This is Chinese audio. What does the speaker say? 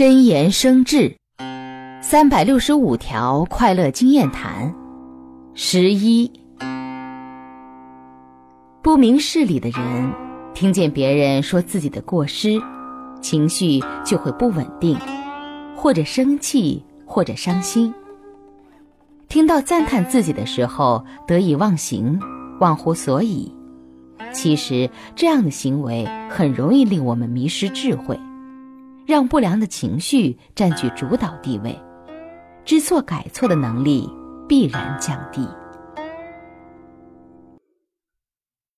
真言生智，三百六十五条快乐经验谈。十一，不明事理的人，听见别人说自己的过失，情绪就会不稳定，或者生气，或者伤心。听到赞叹自己的时候，得意忘形，忘乎所以。其实这样的行为很容易令我们迷失智慧。让不良的情绪占据主导地位，知错改错的能力必然降低。